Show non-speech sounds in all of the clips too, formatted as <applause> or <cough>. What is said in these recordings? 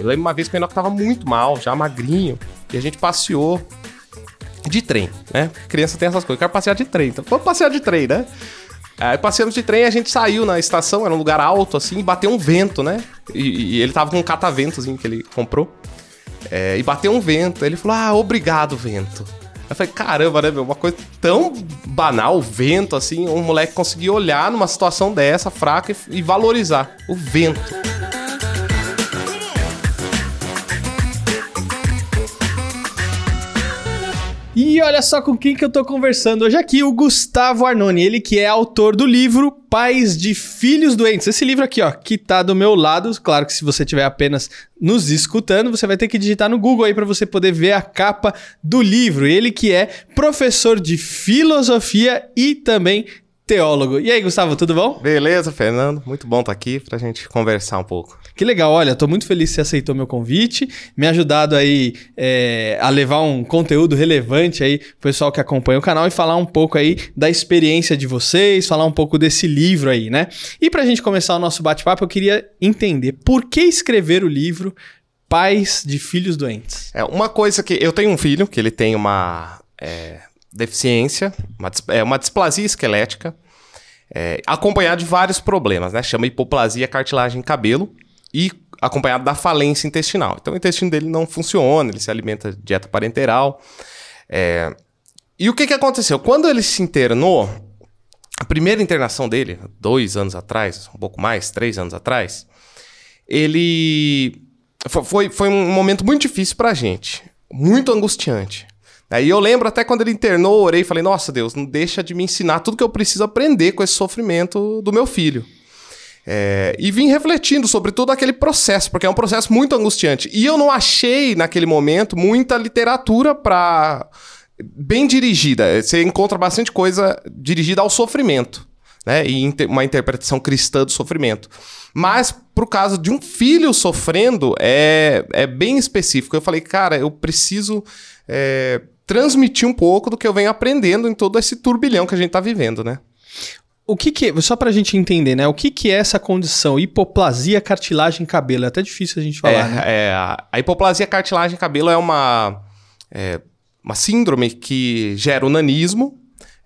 Eu lembro uma vez que o Enoch tava muito mal, já magrinho, e a gente passeou de trem, né? Criança tem essas coisas, eu quero passear de trem, então vamos passear de trem, né? Aí passeamos de trem, a gente saiu na estação, era um lugar alto, assim, e bateu um vento, né? E, e ele tava com um cataventozinho que ele comprou. É, e bateu um vento. Ele falou, ah, obrigado, vento. Eu falei, caramba, né, meu? Uma coisa tão banal, vento, assim, um moleque conseguir olhar numa situação dessa, fraca, e, e valorizar o vento. E olha só com quem que eu tô conversando hoje aqui, o Gustavo Arnone, ele que é autor do livro Pais de Filhos Doentes. Esse livro aqui, ó, que tá do meu lado. Claro que se você estiver apenas nos escutando, você vai ter que digitar no Google aí para você poder ver a capa do livro. Ele que é professor de filosofia e também teólogo. E aí, Gustavo, tudo bom? Beleza, Fernando. Muito bom estar tá aqui pra gente conversar um pouco. Que legal, olha, tô muito feliz que você aceitou meu convite, me ajudado aí é, a levar um conteúdo relevante aí pro pessoal que acompanha o canal e falar um pouco aí da experiência de vocês, falar um pouco desse livro aí, né? E pra gente começar o nosso bate-papo, eu queria entender por que escrever o livro Pais de Filhos Doentes? É uma coisa que eu tenho um filho que ele tem uma é, deficiência, uma, é, uma displasia esquelética, é, acompanhado de vários problemas, né? Chama hipoplasia cartilagem cabelo e acompanhado da falência intestinal. Então o intestino dele não funciona, ele se alimenta de dieta parenteral. É... E o que, que aconteceu? Quando ele se internou, a primeira internação dele, dois anos atrás, um pouco mais, três anos atrás, ele. Foi, foi um momento muito difícil pra gente, muito angustiante. Aí eu lembro até quando ele internou, orei e falei: Nossa Deus, não deixa de me ensinar tudo que eu preciso aprender com esse sofrimento do meu filho. É, e vim refletindo sobre todo aquele processo, porque é um processo muito angustiante. E eu não achei, naquele momento, muita literatura para bem dirigida. Você encontra bastante coisa dirigida ao sofrimento, né? E uma interpretação cristã do sofrimento. Mas, pro caso de um filho sofrendo, é, é bem específico. Eu falei, cara, eu preciso. É, transmitir um pouco do que eu venho aprendendo em todo esse turbilhão que a gente está vivendo, né? O que que é, só pra gente entender, né? O que que é essa condição? Hipoplasia cartilagem cabelo. É até difícil a gente falar, é, né? É, a hipoplasia cartilagem cabelo é uma, é, uma síndrome que gera o nanismo.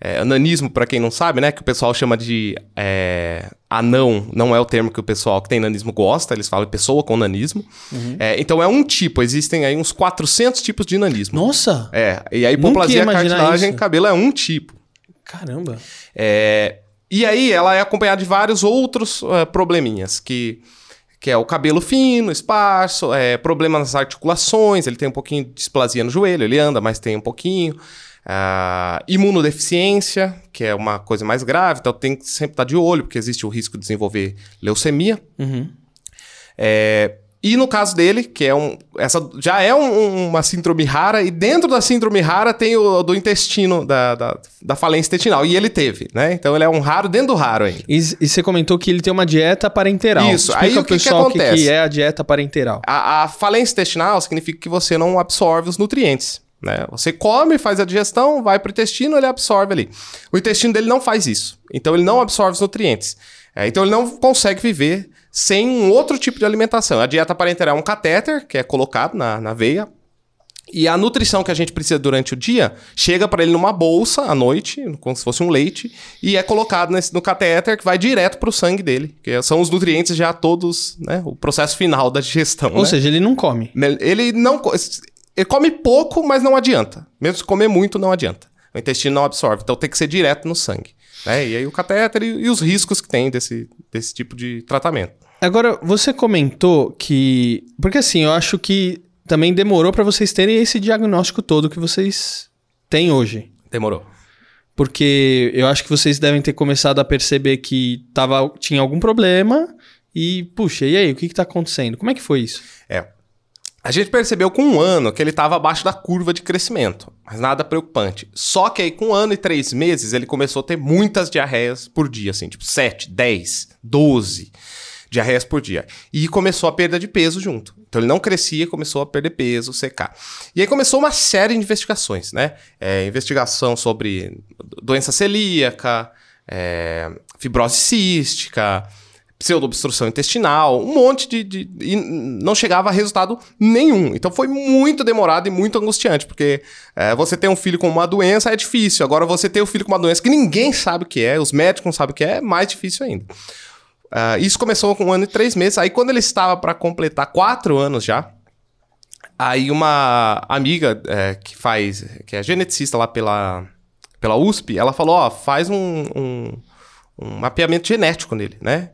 É, nanismo, para quem não sabe, né? Que o pessoal chama de é, anão, não é o termo que o pessoal que tem nanismo gosta, eles falam pessoa com nanismo. Uhum. É, então é um tipo, existem aí uns 400 tipos de nanismo. Nossa! É, e a hipoplasia cartilagem cabelo é um tipo. Caramba! É, e aí ela é acompanhada de vários outros uh, probleminhas, que, que é o cabelo fino, esparso, é, problema nas articulações, ele tem um pouquinho de displasia no joelho, ele anda, mas tem um pouquinho. Uh, imunodeficiência, que é uma coisa mais grave, então tem que sempre estar de olho, porque existe o risco de desenvolver leucemia. Uhum. É, e no caso dele, que é um. Essa já é um, uma síndrome rara, e dentro da síndrome rara tem o do intestino, da, da, da, falência intestinal. E ele teve, né? Então ele é um raro dentro do raro ainda. E, e você comentou que ele tem uma dieta parenteral. Isso, Explica aí o que, pessoal que acontece? O que, é a dieta parenteral? A, a falência intestinal significa que você não absorve os nutrientes. Né? Você come, faz a digestão, vai para o intestino, ele absorve ali. O intestino dele não faz isso. Então ele não absorve os nutrientes. É, então ele não consegue viver sem um outro tipo de alimentação. A dieta parenteral é um catéter que é colocado na, na veia. E a nutrição que a gente precisa durante o dia chega para ele numa bolsa à noite, como se fosse um leite, e é colocado nesse, no catéter que vai direto para o sangue dele, que são os nutrientes já todos, né, o processo final da digestão. Ou né? seja, ele não come. Ele não ele come pouco, mas não adianta. Mesmo se comer muito, não adianta. O intestino não absorve, então tem que ser direto no sangue. Né? E aí o catéter e, e os riscos que tem desse, desse tipo de tratamento. Agora, você comentou que. Porque assim, eu acho que também demorou para vocês terem esse diagnóstico todo que vocês têm hoje. Demorou. Porque eu acho que vocês devem ter começado a perceber que tava, tinha algum problema e, puxa, e aí, o que está acontecendo? Como é que foi isso? É. A gente percebeu com um ano que ele estava abaixo da curva de crescimento, mas nada preocupante. Só que aí, com um ano e três meses, ele começou a ter muitas diarreias por dia, assim, tipo 7, 10, 12 diarreias por dia. E começou a perda de peso junto. Então ele não crescia, começou a perder peso, secar. E aí começou uma série de investigações, né? É, investigação sobre doença celíaca, é, fibrose cística, pseudo-obstrução intestinal, um monte de, de, E não chegava a resultado nenhum. Então foi muito demorado e muito angustiante, porque é, você ter um filho com uma doença é difícil. Agora, você ter um filho com uma doença que ninguém sabe o que é, os médicos não sabem o que é, é mais difícil ainda. Uh, isso começou com um ano e três meses. Aí, quando ele estava para completar quatro anos já, aí uma amiga é, que faz, que é geneticista lá pela, pela USP, ela falou: Ó, faz um, um, um mapeamento genético nele, né?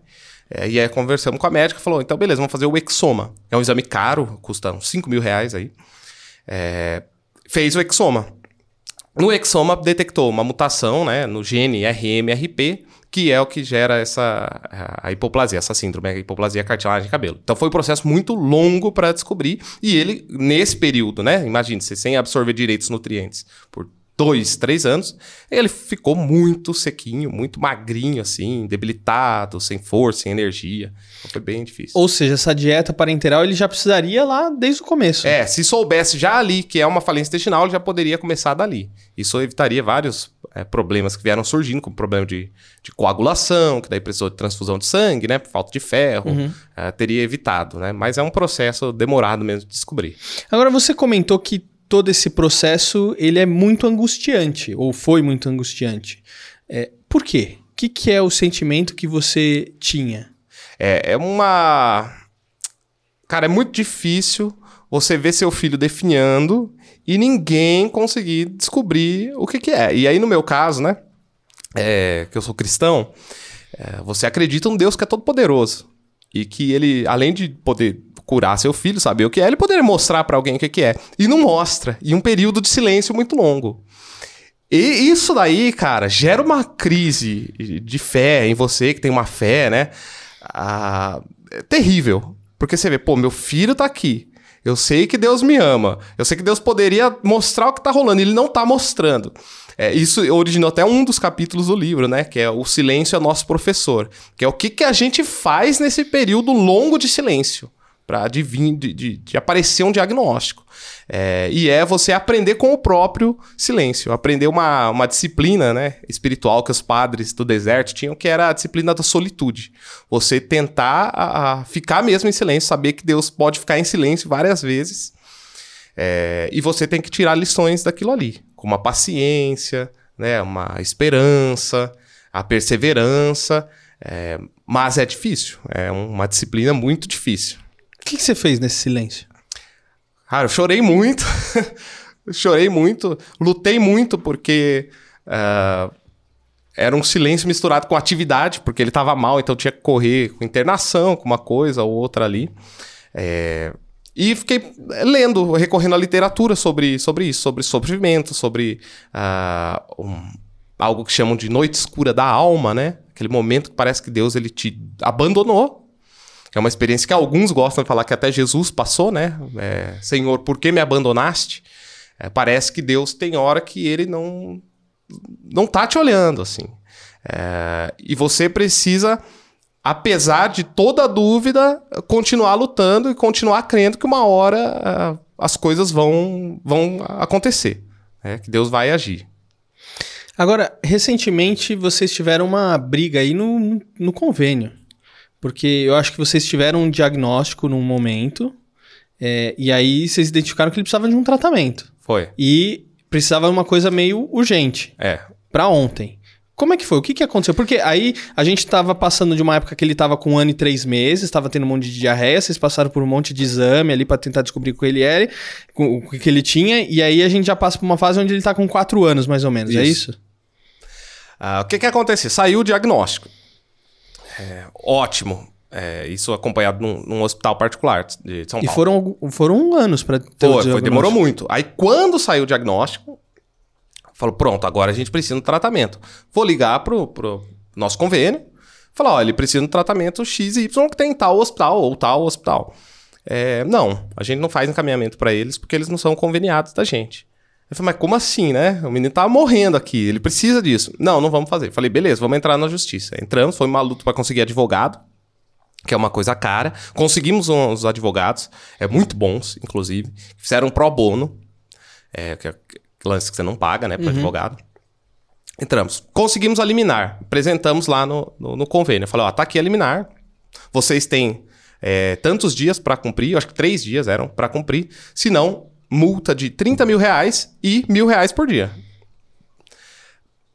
É, e aí conversamos com a médica falou: então, beleza, vamos fazer o exoma. É um exame caro, custa uns 5 mil reais aí. É, fez o exoma. No exoma detectou uma mutação né, no gene RMRP, que é o que gera essa a hipoplasia, essa síndrome, a hipoplasia cartilagem de cabelo. Então foi um processo muito longo para descobrir e ele nesse período, né, imagine se sem absorver direitos nutrientes por dois, três anos, ele ficou muito sequinho, muito magrinho, assim, debilitado, sem força, sem energia. Então foi bem difícil. Ou seja, essa dieta parenteral ele já precisaria lá desde o começo. É, se soubesse já ali que é uma falência intestinal, ele já poderia começar dali. Isso evitaria vários é, problemas que vieram surgindo, como problema de, de, coagulação, que daí precisou de transfusão de sangue, né? Por falta de ferro. Uhum. É, teria evitado, né? Mas é um processo demorado mesmo de descobrir. Agora, você comentou que todo esse processo ele é muito angustiante, ou foi muito angustiante. É, por quê? O que, que é o sentimento que você tinha? É, é uma. Cara, é muito difícil você ver seu filho definhando e ninguém conseguir descobrir o que, que é. E aí, no meu caso, né? É, que eu sou cristão, é, você acredita num Deus que é todo poderoso. E que ele, além de poder curar seu filho, saber o que é, ele poderia mostrar para alguém o que, é. E não mostra. E um período de silêncio muito longo. E isso daí, cara, gera uma crise de fé em você, que tem uma fé, né? Ah, é terrível. Porque você vê, pô, meu filho tá aqui. Eu sei que Deus me ama. Eu sei que Deus poderia mostrar o que tá rolando. Ele não tá mostrando. É, isso originou até um dos capítulos do livro, né? Que é o silêncio é nosso professor. Que é o que, que a gente faz nesse período longo de silêncio para de, de, de, aparecer um diagnóstico. É, e é você aprender com o próprio silêncio, aprender uma, uma disciplina né, espiritual que os padres do deserto tinham, que era a disciplina da solitude. Você tentar a, a ficar mesmo em silêncio, saber que Deus pode ficar em silêncio várias vezes. É, e você tem que tirar lições daquilo ali, como a paciência, né, uma esperança, a perseverança. É, mas é difícil, é uma disciplina muito difícil. O que, que você fez nesse silêncio? Cara, eu chorei muito. <laughs> chorei muito. Lutei muito porque uh, era um silêncio misturado com atividade, porque ele estava mal, então tinha que correr com internação, com uma coisa ou outra ali. É, e fiquei lendo, recorrendo à literatura sobre, sobre isso, sobre sofrimento, sobre uh, um, algo que chamam de noite escura da alma, né? Aquele momento que parece que Deus ele te abandonou é uma experiência que alguns gostam de falar que até Jesus passou, né? É, Senhor, por que me abandonaste? É, parece que Deus tem hora que ele não não tá te olhando, assim. É, e você precisa, apesar de toda dúvida, continuar lutando e continuar crendo que uma hora uh, as coisas vão, vão acontecer, né? que Deus vai agir. Agora, recentemente vocês tiveram uma briga aí no, no convênio. Porque eu acho que vocês tiveram um diagnóstico num momento, é, e aí vocês identificaram que ele precisava de um tratamento. Foi. E precisava de uma coisa meio urgente. É. Pra ontem. Como é que foi? O que, que aconteceu? Porque aí a gente tava passando de uma época que ele tava com um ano e três meses, estava tendo um monte de diarreia, vocês passaram por um monte de exame ali para tentar descobrir o que ele era, o que ele tinha, e aí a gente já passa por uma fase onde ele tá com quatro anos, mais ou menos, é isso. é isso? Ah, o que que aconteceu? Saiu o diagnóstico. É, ótimo. É, isso acompanhado num, num, hospital particular de São e Paulo. E foram, foram anos para ter foi, foi, demorou muito. Aí quando saiu o diagnóstico, falou, pronto, agora a gente precisa de um tratamento. Vou ligar pro, pro nosso convênio, falar, ó, ele precisa de um tratamento XY que tem tal hospital ou tal hospital. É, não, a gente não faz encaminhamento para eles porque eles não são conveniados da gente. Eu falei, mas como assim, né? O menino tava morrendo aqui, ele precisa disso. Não, não vamos fazer. Falei, beleza, vamos entrar na justiça. Entramos, foi uma luta para conseguir advogado, que é uma coisa cara. Conseguimos uns advogados, é muito bons, inclusive. Fizeram um pro bono, é, que é lance que você não paga, né, para uhum. advogado. Entramos. Conseguimos a liminar. Apresentamos lá no, no, no convênio. Eu falei, ó, tá aqui a liminar. vocês têm é, tantos dias para cumprir, acho que três dias eram para cumprir, senão multa de 30 mil reais e mil reais por dia.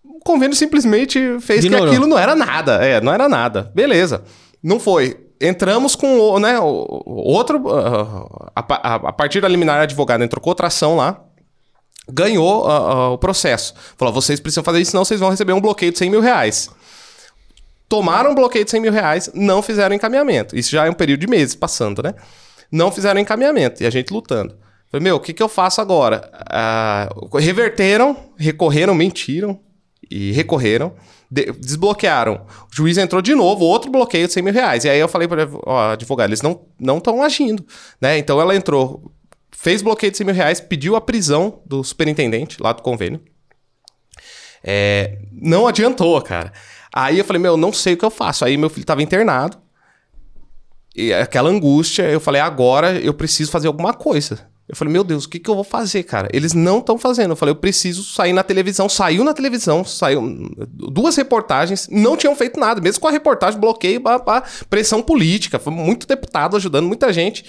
O convênio simplesmente fez Ignorou. que aquilo não era nada. É, não era nada. Beleza. Não foi. Entramos com o, né, outro. ah, a, a- a partir da liminar, a advogada entrou com outra ação lá. Ganhou ah, ah, o processo. Falou: vocês precisam fazer isso, senão vocês vão receber um bloqueio de 100 mil reais. Tomaram um bloqueio de 100 mil reais, não fizeram encaminhamento. Isso já é um período de meses passando, né? Não fizeram encaminhamento e a gente lutando. Falei, meu, o que, que eu faço agora? Ah, reverteram, recorreram, mentiram e recorreram. de- desbloquearam. O juiz entrou de novo, outro bloqueio de 100 mil reais. E aí eu falei para advogado, eles não estão agindo. Né? Então ela entrou, fez bloqueio de 100 mil reais, pediu a prisão do superintendente lá do convênio. É, não adiantou, cara. Aí eu falei, meu, não sei o que eu faço. Aí meu filho tava internado. E aquela angústia, eu falei, agora eu preciso fazer alguma coisa. Eu falei, meu Deus, o que, que eu vou fazer, cara? Eles não estão fazendo. Eu falei, eu preciso sair na televisão. Saiu na televisão, saiu duas reportagens, não tinham feito nada. Mesmo com a reportagem, bloqueio, pá, pá, pressão política. Foi muito deputado ajudando muita gente.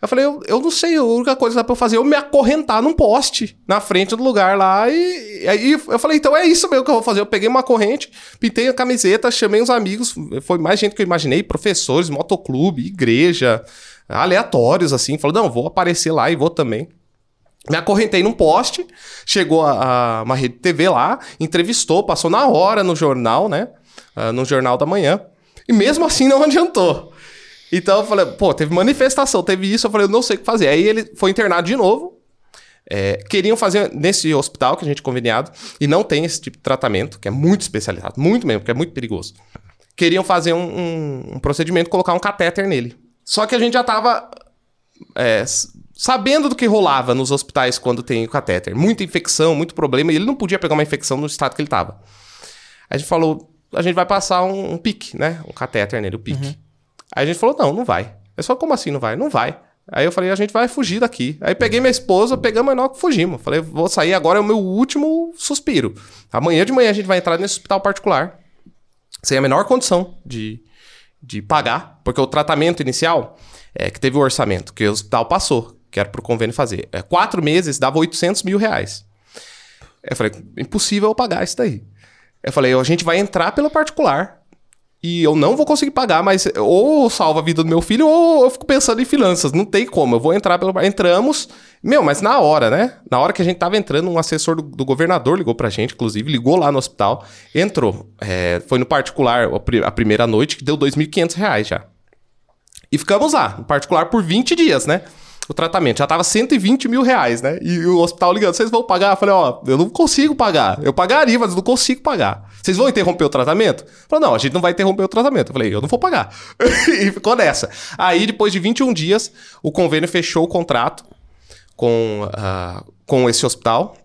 Eu falei, eu, eu não sei, a única coisa que dá pra eu fazer é eu me acorrentar num poste na frente do lugar lá. E, e aí eu falei, então é isso mesmo que eu vou fazer. Eu peguei uma corrente, pintei a camiseta, chamei uns amigos, foi mais gente que eu imaginei, professores, motoclube, igreja, aleatórios, assim. Falou, não, vou aparecer lá e vou também. Me acorrentei num poste, chegou a, a- uma rede TV lá, entrevistou, passou na hora no jornal, né? Ah, no Jornal da Manhã. E mesmo assim não <laughs> adiantou. Então eu falei, pô, teve manifestação, teve isso, eu falei, eu não sei o que fazer. Aí ele foi internado de novo. É, queriam fazer nesse hospital que a gente é conveniado, e não tem esse tipo de tratamento, que é muito especializado, muito mesmo, porque é muito perigoso. Queriam fazer um, um- um procedimento, colocar um catéter nele. Só que a gente já tava é, sabendo do que rolava nos hospitais quando tem o catéter. Muita infecção, muito problema, e ele não podia pegar uma infecção no estado que ele tava. A gente falou, a gente vai passar um, um pique, né? Um catéter nele, o pique. Aí a gente falou, não, não vai. Eu só, como assim não vai? Não vai. Aí eu falei, a gente vai fugir daqui. Aí peguei minha esposa, pegamos a nós e fugimos. Falei, vou sair agora, é o meu último suspiro. Amanhã de manhã a gente vai entrar nesse hospital particular. Sem a menor condição de, de pagar, porque o tratamento inicial é que teve o orçamento, que o hospital passou, que era pro convênio fazer. É, quatro meses dava 800 mil reais. Eu falei, impossível eu pagar isso daí. Eu falei, a gente vai entrar pelo particular e eu não vou conseguir pagar, mas ou salva a vida do meu filho ou eu fico pensando em finanças. Não tem como, eu vou entrar pelo. Entramos, meu, mas na hora, né? Na hora que a gente tava entrando, um assessor do, do governador ligou pra gente, inclusive, ligou lá no hospital, entrou. É, foi no particular a pri- a primeira noite, que deu 2.500 reais já. E ficamos lá, no particular, por 20 dias, né? O tratamento. Já tava 120 mil reais, né? E o hospital ligando, vocês vão pagar? Eu falei, ó, eu não consigo pagar. Eu pagaria, mas não consigo pagar. Vocês vão interromper o tratamento? Falou, não, a gente não vai interromper o tratamento. Eu falei, eu não vou pagar. <laughs> e ficou nessa. Aí, depois de 21 dias, o convênio fechou o contrato com, ah, com esse hospital.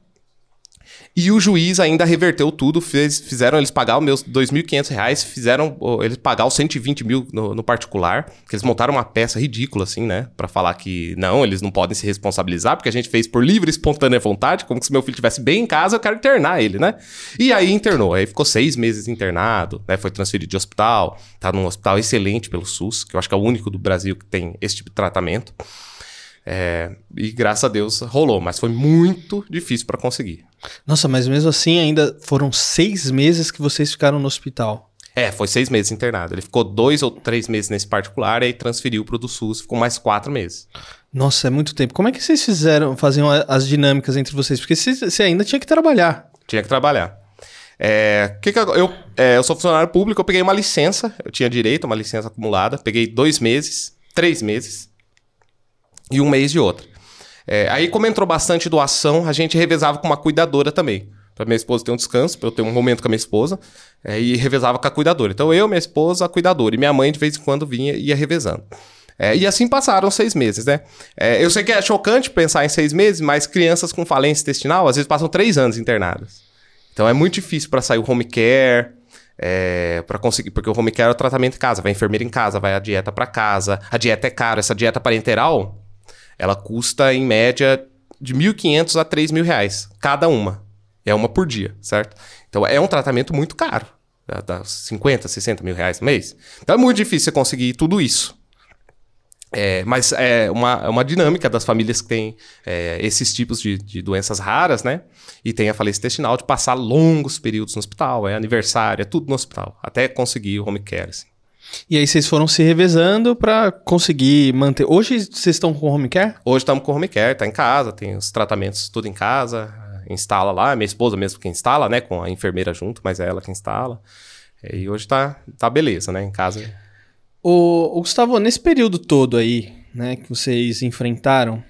E o juiz ainda reverteu tudo, fez- fizeram eles pagar os meus 2.500 reais, fizeram eles pagar os 120 mil no, no particular, que eles montaram uma peça ridícula, assim, né? Pra falar que não, eles não podem se responsabilizar, porque a gente fez por livre e espontânea vontade, como se meu filho estivesse bem em casa, eu quero internar ele, né? E aí internou, aí ficou seis meses internado, né? Foi transferido de hospital, tá num hospital excelente pelo SUS, que eu acho que é o único do Brasil que tem esse tipo de tratamento. É, e graças a Deus rolou, mas foi muito difícil pra conseguir. Nossa, mas mesmo assim ainda foram seis meses que vocês ficaram no hospital. É, foi seis meses internado. Ele ficou dois ou três meses nesse particular e aí transferiu pro do SUS, ficou mais quatro meses. Nossa, é muito tempo. Como é que vocês fizeram, faziam as dinâmicas entre vocês? Porque você ainda tinha que trabalhar. Tinha que trabalhar. É, que que eu, eu, é, eu sou funcionário público, eu peguei uma licença, eu tinha direito a uma licença acumulada, peguei dois meses, três meses e um mês de outra. É, aí, como entrou bastante doação, a gente revezava com uma cuidadora também. Pra minha esposa ter um descanso, pra eu ter um momento com a minha esposa, é, e revezava com a cuidadora. Então, eu, minha esposa, a cuidadora, e minha mãe, de vez em quando, vinha e ia revezando. É, e assim passaram seis meses, né? É, eu sei que é chocante pensar em seis meses, mas crianças com falência intestinal, às vezes, passam três anos internadas. Então é muito difícil para sair o home care, é, para conseguir, porque o home care é o tratamento em casa, vai a enfermeira em casa, vai a dieta para casa. A dieta é cara, essa dieta parenteral, ela custa em média de 1.500 a 3.000 reais, cada uma. É uma por dia, certo? Então é um tratamento muito caro. Dá, dá 50, 60 mil reais no mês. Então é muito difícil você conseguir tudo isso. É, mas é uma, é uma dinâmica das famílias que têm é, esses tipos de, de, doenças raras, né? E tem a falência intestinal de passar longos períodos no hospital, é aniversário, é tudo no hospital, até conseguir o home care. Assim. E aí vocês foram se revezando para conseguir manter. Hoje vocês estão com home care? Hoje estamos com home care, tá em casa, tem os tratamentos tudo em casa, instala lá, minha esposa mesmo que instala, né? Com a enfermeira junto, mas é ela que instala. E hoje tá, tá beleza, né? Em casa. O, o Gustavo, nesse período todo aí, né, que vocês enfrentaram,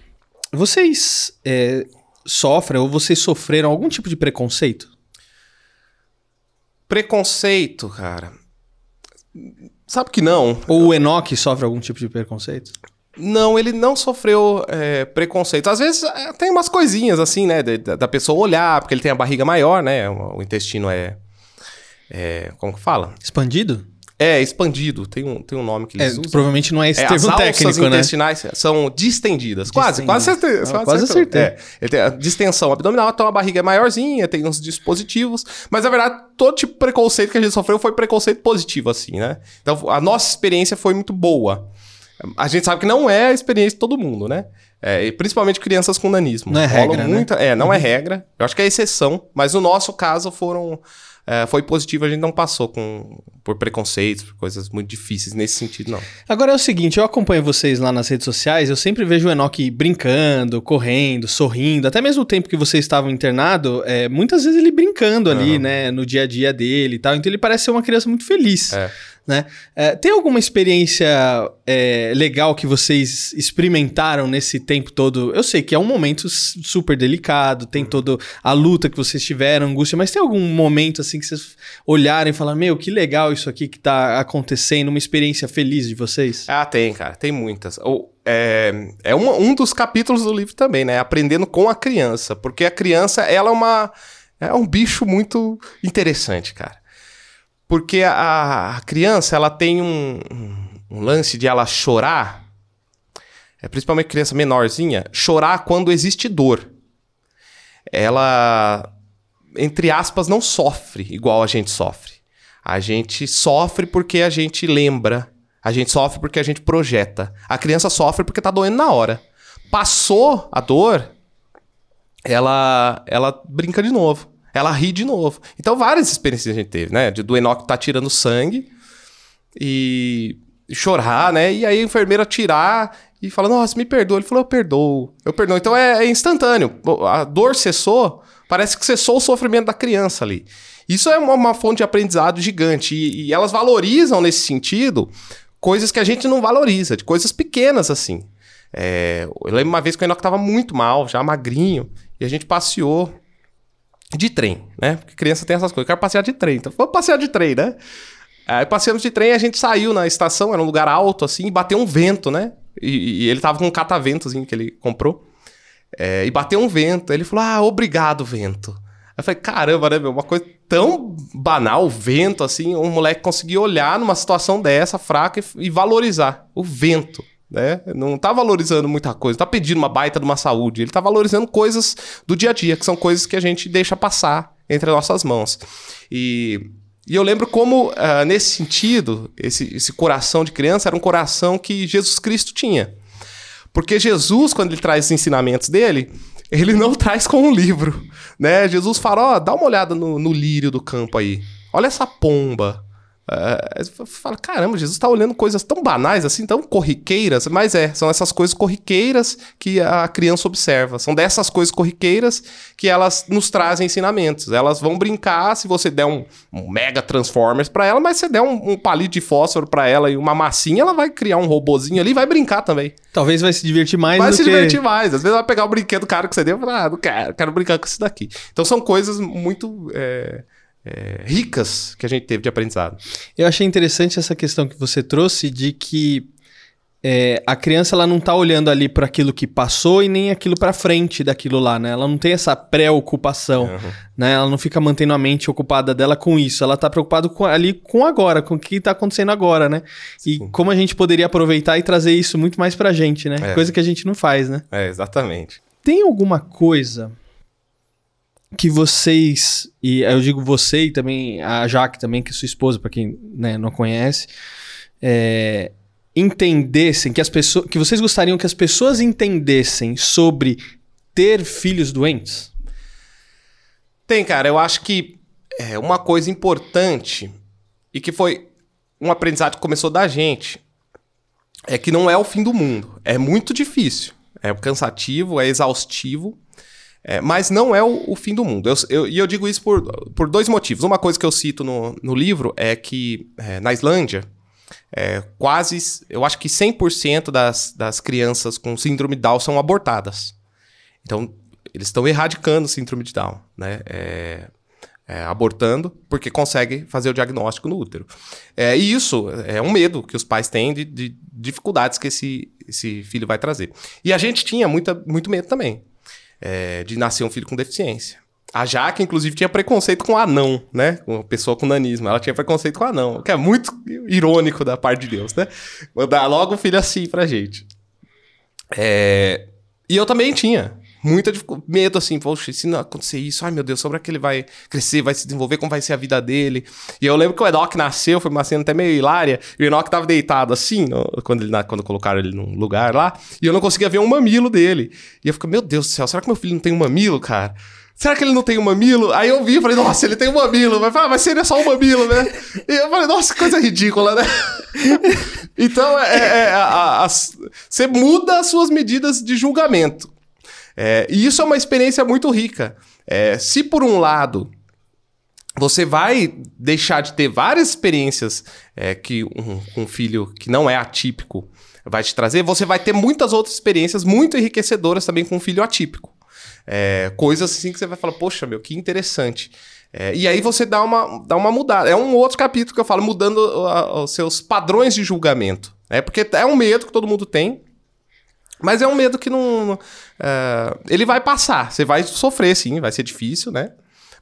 vocês é, sofrem ou vocês sofreram algum tipo de preconceito? Preconceito, cara. Sabe que não. Ou o Enoch sofre algum tipo de preconceito? Não, ele não sofreu é, preconceito. Às vezes é, tem umas coisinhas assim, né? Da, da, pessoa olhar, porque ele tem a barriga maior, né? O, o intestino é, é. Como que fala? Expandido? É, expandido. Tem um, tem um nome que eles é, usam. Provavelmente não é esse é, termo as técnico, né? intestinais são distendidas. Quase, quase acertei. Ah, quase acertei. É, ele tem a distensão abdominal, então a barriga é maiorzinha, tem uns dispositivos. Mas, na verdade, todo tipo de preconceito que a gente sofreu foi preconceito positivo, assim, né? Então, a nossa experiência foi muito boa. A gente sabe que não é a experiência de todo mundo, né? É, principalmente crianças com nanismo. Não é regra, né? muita, né? É, não é uhum. é regra. Eu acho que é exceção, mas no nosso caso foram é, foi positivo, a gente não passou com, por preconceitos, por coisas muito difíceis nesse sentido, não. Agora é o seguinte, eu acompanho vocês lá nas redes sociais, eu sempre vejo o Enoch brincando, correndo, sorrindo, até mesmo o tempo que vocês estavam internado, é, muitas vezes ele brincando ali, uhum. né, no dia a dia dele e tal, então ele parece ser uma criança muito feliz. É. Né? É, tem alguma experiência é, legal que vocês experimentaram nesse tempo todo? Eu sei que é um momento super delicado, tem uhum. toda a luta que vocês tiveram, angústia, mas tem algum momento assim que vocês olharem e falar, meu, que legal isso aqui que tá acontecendo, uma experiência feliz de vocês? Ah, tem, cara, tem muitas. Ou, é, é uma, um dos capítulos do livro também, né? Aprendendo com a criança, porque a criança, ela é uma... É um bicho muito interessante, cara. Porque a, a criança, ela tem um, um, lance de ela chorar, é, principalmente criança menorzinha, chorar quando existe dor. Ela, entre aspas, não sofre igual a gente sofre. A gente sofre porque a gente lembra. A gente sofre porque a gente projeta. A criança sofre porque tá doendo na hora. Passou a dor, ela, ela brinca de novo ela ri de novo. Então, várias experiências a gente teve, né? Do Enoch tá tirando sangue e chorar, né? E aí a enfermeira tirar e fala, nossa, me perdoa. Ele falou, eu perdoo, eu perdoo. Então é, é instantâneo. A dor cessou, parece que cessou o sofrimento da criança ali. Isso é uma, uma fonte de aprendizado gigante. E, e, elas valorizam nesse sentido coisas que a gente não valoriza, de coisas pequenas assim. É, eu lembro uma vez que o Enoch tava muito mal, já magrinho, e a gente passeou de trem, né? Porque criança tem essas coisas. Eu quero passear de trem. Então, vamos passear de trem, né? Aí passeamos de trem, a gente saiu na estação, era um lugar alto, assim, e bateu um vento, né? E, e ele tava com um cataventozinho que ele comprou. É, e bateu um vento. Ele falou: Ah, obrigado, vento. Aí eu falei, caramba, né, meu? Uma coisa tão banal, o vento, assim, um moleque conseguir olhar numa situação dessa, fraca, e, e valorizar o vento né? Não tá valorizando muita coisa, tá pedindo uma baita de uma saúde, ele tá valorizando coisas do dia a dia, que são coisas que a gente deixa passar entre nossas mãos. E, e eu lembro como, uh, nesse sentido, esse, esse coração de criança era um coração que Jesus Cristo tinha. Porque Jesus, quando ele traz os ensinamentos dele, ele não <laughs> traz com um livro, né? Jesus fala, ó, oh, dá uma olhada no, no lírio do campo aí. Olha essa pomba. Uh, fala, caramba, Jesus está olhando coisas tão banais assim, tão corriqueiras, mas é, são essas coisas corriqueiras que a criança observa. São dessas coisas corriqueiras que elas nos trazem ensinamentos. Elas vão brincar se você der um, um mega Transformers para ela, mas se der um, um, palito de fósforo para ela e uma massinha, ela vai criar um robozinho ali e vai brincar também. Talvez vai se divertir mais Vai se que... divertir mais. Às vezes vai pegar o brinquedo caro que você deu e falar, ah, não quero, quero brincar com isso daqui. Então são coisas muito. É é, ricas que a gente teve de aprendizado. Eu achei interessante essa questão que você trouxe de que é, a criança ela não está olhando ali para aquilo que passou e nem aquilo para frente daquilo lá, né? Ela não tem essa preocupação, uhum. né? Ela não fica mantendo a mente ocupada dela com isso. Ela está preocupada com, ali com agora, com o que está acontecendo agora, né? E Sim. como a gente poderia aproveitar e trazer isso muito mais para a gente, né? É. Coisa que a gente não faz, né? É, exatamente. Tem alguma coisa que vocês, e eu digo você e também a Jaque também, que é sua esposa, para quem né, não conhece, é, entendessem, que as pessoas. que vocês gostariam que as pessoas entendessem sobre ter filhos doentes? Tem, cara. Eu acho que é uma coisa importante e que foi um aprendizado que começou da gente é que não é o fim do mundo. É muito difícil. É cansativo, é exaustivo. É, mas não é o, o fim do mundo. Eu, eu, e eu digo isso por, por dois motivos. Uma coisa que eu cito no, no livro é que é, na Islândia, é, quase, eu acho que 100% das, das crianças com síndrome de Down são abortadas. Então, eles estão erradicando síndrome de Down, né? É, é, abortando, porque consegue fazer o diagnóstico no útero. É, e isso é um medo que os pais têm de, de dificuldades que esse, esse filho vai trazer. E a gente tinha muita, muito medo também é, de nascer um filho com deficiência. A Jaque, inclusive, tinha preconceito com anão, né? Com pessoa com nanismo. Ela tinha preconceito com anão, o que é muito irônico da parte de Deus, né? Mandar logo o filho assim pra gente. É... E eu também tinha muita medo assim, poxa, se não acontecer isso, ai meu Deus, sobre que ele vai crescer, vai se desenvolver, como vai ser a vida dele. E eu lembro que o Enoch nasceu, foi uma cena até meio hilária, e o Enoch tava deitado assim, quando, ele, quando colocaram ele num lugar lá, e eu não conseguia ver um mamilo dele. E eu fiquei, meu Deus do céu, será que meu filho não tem um mamilo, cara? Será que ele não tem um mamilo? Aí eu vi e falei, nossa, ele tem um mamilo. Mas, ah, mas seria só um mamilo, né? E eu falei, nossa, que coisa ridícula, né? <laughs> então, é, é, é a, a, você muda as suas medidas de julgamento. É, e isso é uma experiência muito rica. É, se por um lado você vai deixar de ter várias experiências é, que um, um, filho que não é atípico vai te trazer, você vai ter muitas outras experiências muito enriquecedoras também com um filho atípico. É, coisas assim que você vai falar, poxa, meu, que interessante. É, e aí você dá uma, dá uma mudada. É um outro capítulo que eu falo, mudando a, os seus padrões de julgamento. É porque é um medo que todo mundo tem. Mas é um medo que não. Uh, ele vai passar. Você vai sofrer, sim, vai ser difícil, né?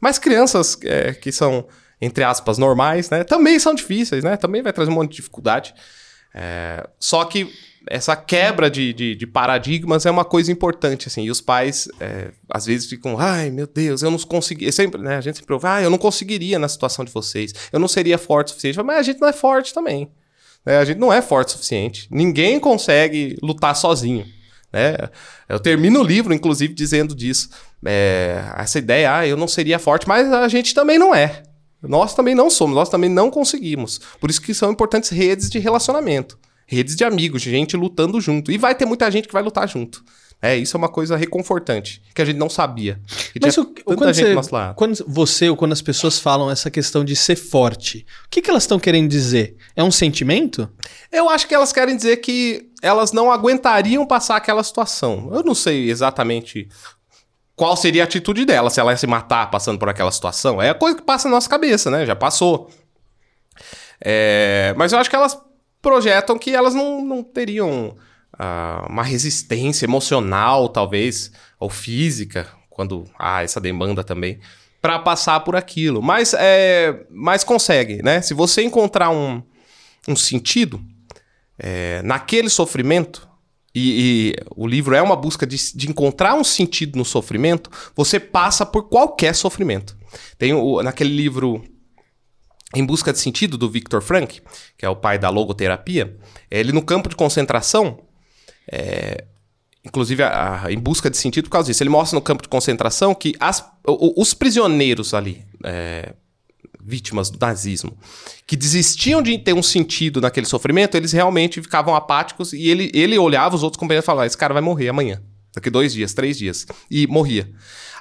Mas crianças é, que são, entre aspas, normais, né? Também são difíceis, né? Também vai trazer um monte de dificuldade. É, só que essa quebra de, de, de, paradigmas é uma coisa importante, assim. E os pais, é, às vezes, ficam, ai, meu Deus, eu não consegui. Sempre, né? A gente sempre ouve, ah, eu não conseguiria na situação de vocês. Eu não seria forte o suficiente. Mas a gente não é forte também. Né? A gente não é forte o suficiente. Ninguém consegue lutar sozinho. Né? Eu termino o livro, inclusive, dizendo disso. É, essa ideia, ah, eu não seria forte, mas a gente também não é. Nós também não somos, nós também não conseguimos. Por isso que são importantes redes de relacionamento. Redes de amigos, gente lutando junto. E vai ter muita gente que vai lutar junto. É, isso é uma coisa reconfortante, que a gente não sabia. Mas o, quando, você, quando você ou quando as pessoas falam essa questão de ser forte, o que, que elas estão querendo dizer? É um sentimento? Eu acho que elas querem dizer que elas não aguentariam passar aquela situação. Eu não sei exatamente qual seria a atitude dela, se ela ia se matar passando por aquela situação. É a coisa que passa na nossa cabeça, né? Já passou. É, mas eu acho que elas projetam que elas não, não teriam uh, uma resistência emocional, talvez, ou física, quando há essa demanda também, para passar por aquilo. Mas, é, mas consegue, né? Se você encontrar um, um sentido é, naquele sofrimento, e, e, o livro é uma busca de, de, encontrar um sentido no sofrimento, você passa por qualquer sofrimento. Tem o, naquele livro Em Busca de Sentido, do Viktor Frank, que é o pai da logoterapia, ele no campo de concentração, é, inclusive a, a, em busca de sentido por causa disso. Ele mostra no campo de concentração que as, o, os prisioneiros ali, é, vítimas do nazismo, que desistiam de ter um sentido naquele sofrimento, eles realmente ficavam apáticos e ele, ele olhava os outros companheiros e falava: esse cara vai morrer amanhã, daqui dois dias, três dias. E morria.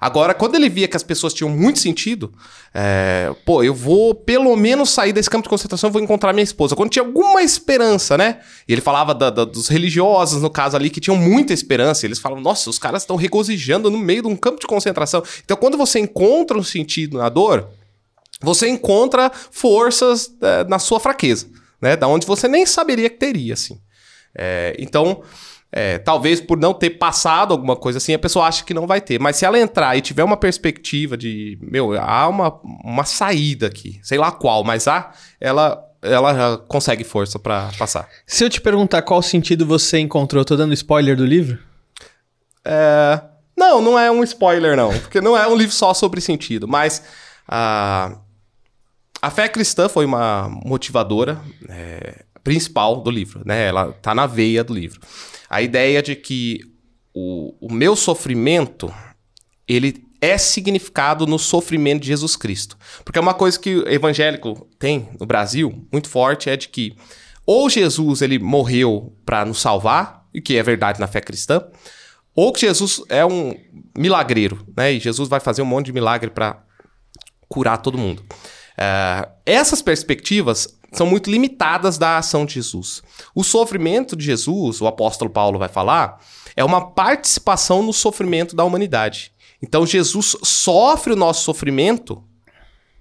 Agora, quando ele via que as pessoas tinham muito sentido, é, pô, eu vou pelo menos sair desse campo de concentração vou encontrar minha esposa. Quando tinha alguma esperança, né? E ele falava da, da, dos religiosos, no caso ali, que tinham muita esperança. Eles falavam, nossa, os caras estão regozijando no meio de um campo de concentração. Então, quando você encontra um sentido na dor, você encontra forças é, na sua fraqueza, né? Da onde você nem saberia que teria, assim. É, então, é, talvez por não ter passado alguma coisa assim, a pessoa acha que não vai ter. Mas se ela entrar e tiver uma perspectiva de, meu, há uma, uma saída aqui, sei lá qual, mas há, ela, ela consegue força para passar. Se eu te perguntar qual sentido você encontrou, tô dando spoiler do livro? É. Não, Não, é um spoiler, não. Porque não é um livro só sobre sentido. Mas a, a fé cristã foi uma motivadora é, principal do livro. Né? Ela tá na veia do livro. A ideia de que o, o meu sofrimento, ele é significado no sofrimento de Jesus Cristo. Porque é uma coisa que o evangélico tem no Brasil, muito forte, é de que ou Jesus ele morreu para nos salvar, e que é verdade na fé cristã, ou que Jesus é um milagreiro, né? E Jesus vai fazer um monte de milagre para curar todo mundo. Uh, essas perspectivas são muito limitadas da ação de Jesus. O sofrimento de Jesus, o apóstolo Paulo vai falar, é uma participação no sofrimento da humanidade. Então Jesus sofre o nosso sofrimento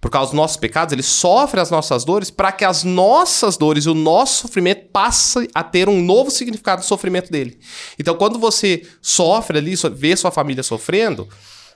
por causa dos nossos pecados, ele sofre as nossas dores para que as nossas dores e o nosso sofrimento passe a ter um novo significado do sofrimento dele. Então, quando você sofre ali, vê sua família sofrendo,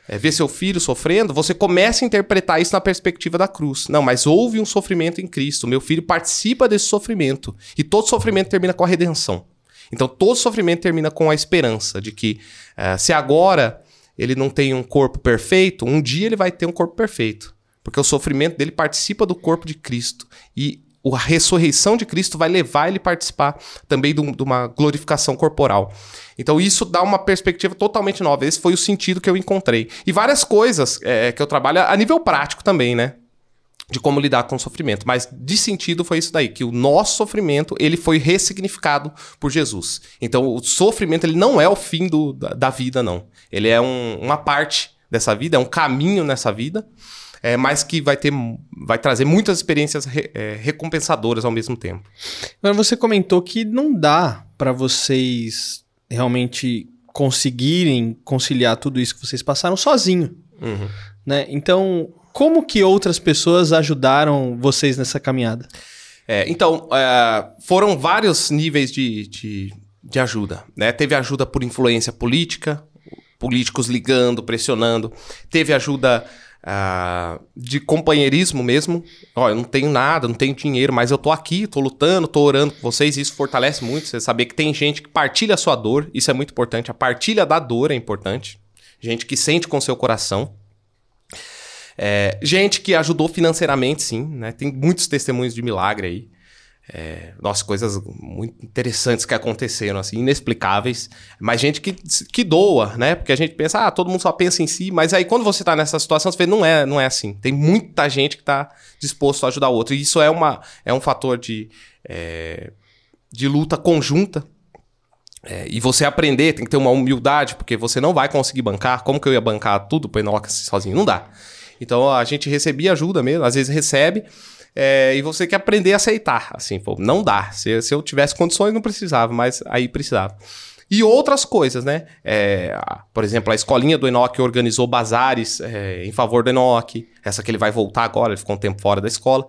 é, vê seu filho sofrendo, você começa a interpretar isso na perspectiva da cruz. Não, mas houve um sofrimento em Cristo. Meu filho participa desse sofrimento. E todo sofrimento termina com a redenção. Então, todo sofrimento termina com a esperança de que, uh, se agora ele não tem um corpo perfeito, um dia ele vai ter um corpo perfeito. Porque o sofrimento dele participa do corpo de Cristo. E a ressurreição de Cristo vai levar ele a participar também de, uma glorificação corporal. Então isso dá uma perspectiva totalmente nova. Esse foi o sentido que eu encontrei. E várias coisas é, que eu trabalho a nível prático também, né? De como lidar com o sofrimento. Mas de sentido foi isso daí, que o nosso sofrimento ele foi ressignificado por Jesus. Então o sofrimento ele não é o fim do, da, da vida, não. Ele é um, uma parte dessa vida, é um caminho nessa vida é, mas que vai ter, vai trazer muitas experiências re, é, recompensadoras ao mesmo tempo. Agora você comentou que não dá para vocês realmente conseguirem conciliar tudo isso que vocês passaram sozinho, uhum. né? Então, como que outras pessoas ajudaram vocês nessa caminhada? É, então, é, foram vários níveis de, de, de ajuda. Né? Teve ajuda por influência política, políticos ligando, pressionando. Teve ajuda De companheirismo mesmo. Ó, eu não tenho nada, não tenho dinheiro, mas eu tô aqui, tô lutando, tô orando com vocês, e isso fortalece muito. Você saber que tem gente que partilha a sua dor, isso é muito importante. A partilha da dor é importante. Gente que sente com seu coração. É, gente que ajudou financeiramente, sim, né? Tem muitos testemunhos de milagre aí. É, nossa, coisas muito interessantes que aconteceram, assim, inexplicáveis. Mas gente que, que doa, né? Porque a gente pensa, ah, todo mundo só pensa em si. Mas aí quando você tá nessa situação, você vê, não é, não é assim. Tem muita gente que tá disposto a ajudar o outro. E isso é, uma, é um fator de, é, de luta conjunta. É, e você aprender, tem que ter uma humildade, porque você não vai conseguir bancar. Como que eu ia bancar tudo para Enoch sozinho? Não dá. Então a gente recebia ajuda mesmo, às vezes recebe. É, e você quer aprender a aceitar. Assim, pô, não dá. Se, se eu tivesse condições, não precisava, mas aí precisava. E outras coisas, né? É, por exemplo, a escolinha do Enoch organizou bazares é, em favor do Enoch. Essa que ele vai voltar agora, ele ficou um tempo fora da escola.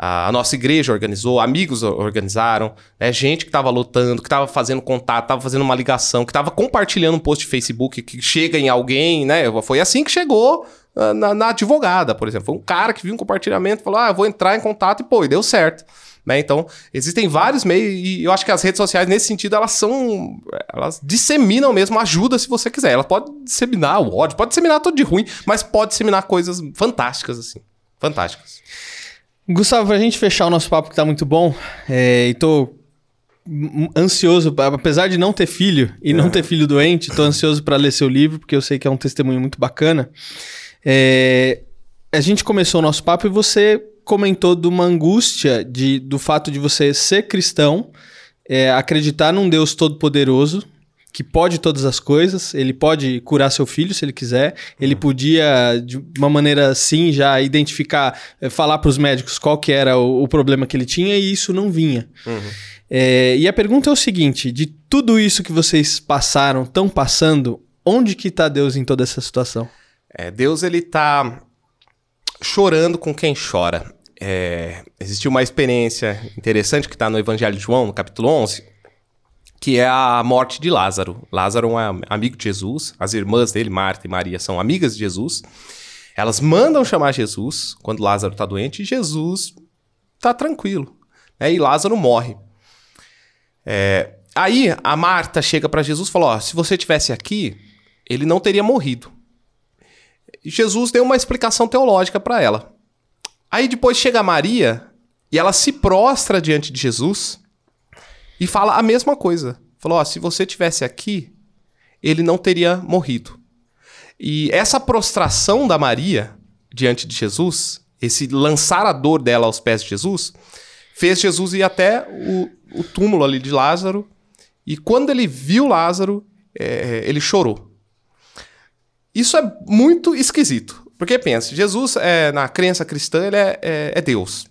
A nossa igreja organizou, amigos organizaram, né? gente que estava lutando, que estava fazendo contato, estava fazendo uma ligação, que estava compartilhando um post de Facebook que chega em alguém, né? Foi assim que chegou ah, na, na, advogada, por exemplo. Foi um cara que viu um compartilhamento e falou: Ah, vou entrar em contato e pô, e deu certo. Né? Então, existem vários meios, e eu acho que as redes sociais, nesse sentido, elas são. Elas disseminam mesmo ajuda se você quiser. Ela pode disseminar o ódio, pode disseminar tudo de ruim, mas pode disseminar coisas fantásticas, assim. Fantásticas. Gustavo, pra gente fechar o nosso papo que tá muito bom, é, e tô ansioso, apesar de não ter filho e é. não ter filho doente, tô ansioso para ler seu livro, porque eu sei que é um testemunho muito bacana. É, a gente começou o nosso papo e você comentou de uma angústia de, do fato de você ser cristão, é, acreditar num Deus todo-poderoso, que pode todas as coisas, ele pode curar seu filho se ele quiser, ele uhum. podia, de uma maneira assim, já identificar, eh, falar para os médicos qual que era o, o, problema que ele tinha e isso não vinha. Uhum. É, e a pergunta é o seguinte, de tudo isso que vocês passaram, estão passando, onde que está Deus em toda essa situação? É, Deus, ele tá chorando com quem chora. É, existiu uma experiência interessante que está no Evangelho de João, no capítulo 11, que é a morte de Lázaro. Lázaro é um amigo de Jesus, as irmãs dele, Marta e Maria, são amigas de Jesus. Elas mandam chamar Jesus quando Lázaro está doente e Jesus está tranquilo. Né? E Lázaro morre. É, aí a Marta chega para Jesus e fala: oh, se você tivesse aqui, ele não teria morrido. E Jesus deu uma explicação teológica para ela. Aí depois chega Maria e ela se prostra diante de Jesus e fala a mesma coisa. Falou: ó, se você tivesse aqui, ele não teria morrido. E essa prostração da Maria diante de Jesus, esse lançar a dor dela aos pés de Jesus, fez Jesus ir até o, o túmulo ali de Lázaro. E quando ele viu Lázaro, é, ele chorou. Isso é muito esquisito. Porque pensa, Jesus, é, na crença cristã, ele é, é, é Deus.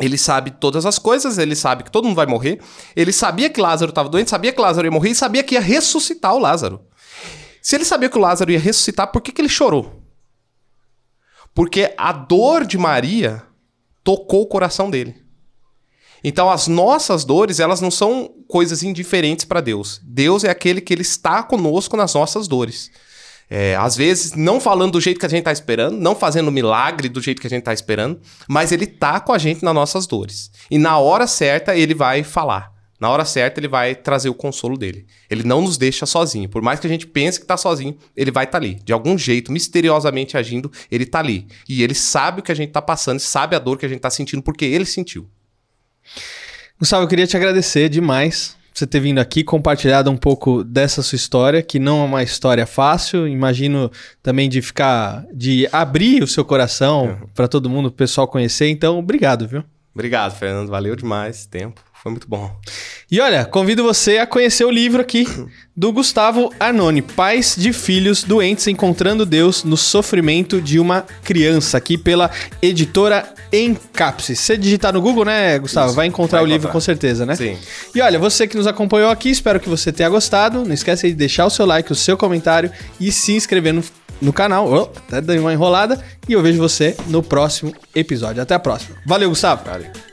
Ele sabe todas as coisas, ele sabe que todo mundo vai morrer. Ele sabia que Lázaro estava doente, sabia que Lázaro ia morrer e sabia que ia ressuscitar o Lázaro. Se ele sabia que o Lázaro ia ressuscitar, por que, que ele chorou? Porque a dor de Maria tocou o coração dele. Então as nossas dores, elas não são coisas indiferentes para Deus. Deus é aquele que ele está conosco nas nossas dores. É, às vezes, não falando do jeito que a gente está esperando, não fazendo milagre do jeito que a gente está esperando, mas ele tá com a gente nas nossas dores. E na hora certa, ele vai falar. Na hora certa, ele vai trazer o consolo dele. Ele não nos deixa sozinho. Por mais que a gente pense que está sozinho, ele vai estar tá ali. De algum jeito, misteriosamente agindo, ele está ali. E ele sabe o que a gente está passando, sabe a dor que a gente está sentindo, porque ele sentiu. Gustavo, eu queria te agradecer demais você ter vindo aqui, compartilhado um pouco dessa sua história, que não é uma história fácil. Imagino também de ficar, de abrir o seu coração uhum. para todo mundo, o pessoal conhecer. Então, obrigado, viu? Obrigado, Fernando. Valeu demais tempo. Foi muito bom. E olha, convido você a conhecer o livro aqui do Gustavo Arnone, Pais de Filhos Doentes Encontrando Deus no Sofrimento de uma Criança, aqui pela editora Encapse. Se você digitar no Google, né, Gustavo, Isso, vai encontrar vai o livro com certeza, né? Sim. E olha, você que nos acompanhou aqui, espero que você tenha gostado. Não esqueça de deixar o seu like, o seu comentário e se inscrever no, no canal. Oh, até dei uma enrolada. E eu vejo você no próximo episódio. Até a próxima. Valeu, Gustavo. Valeu.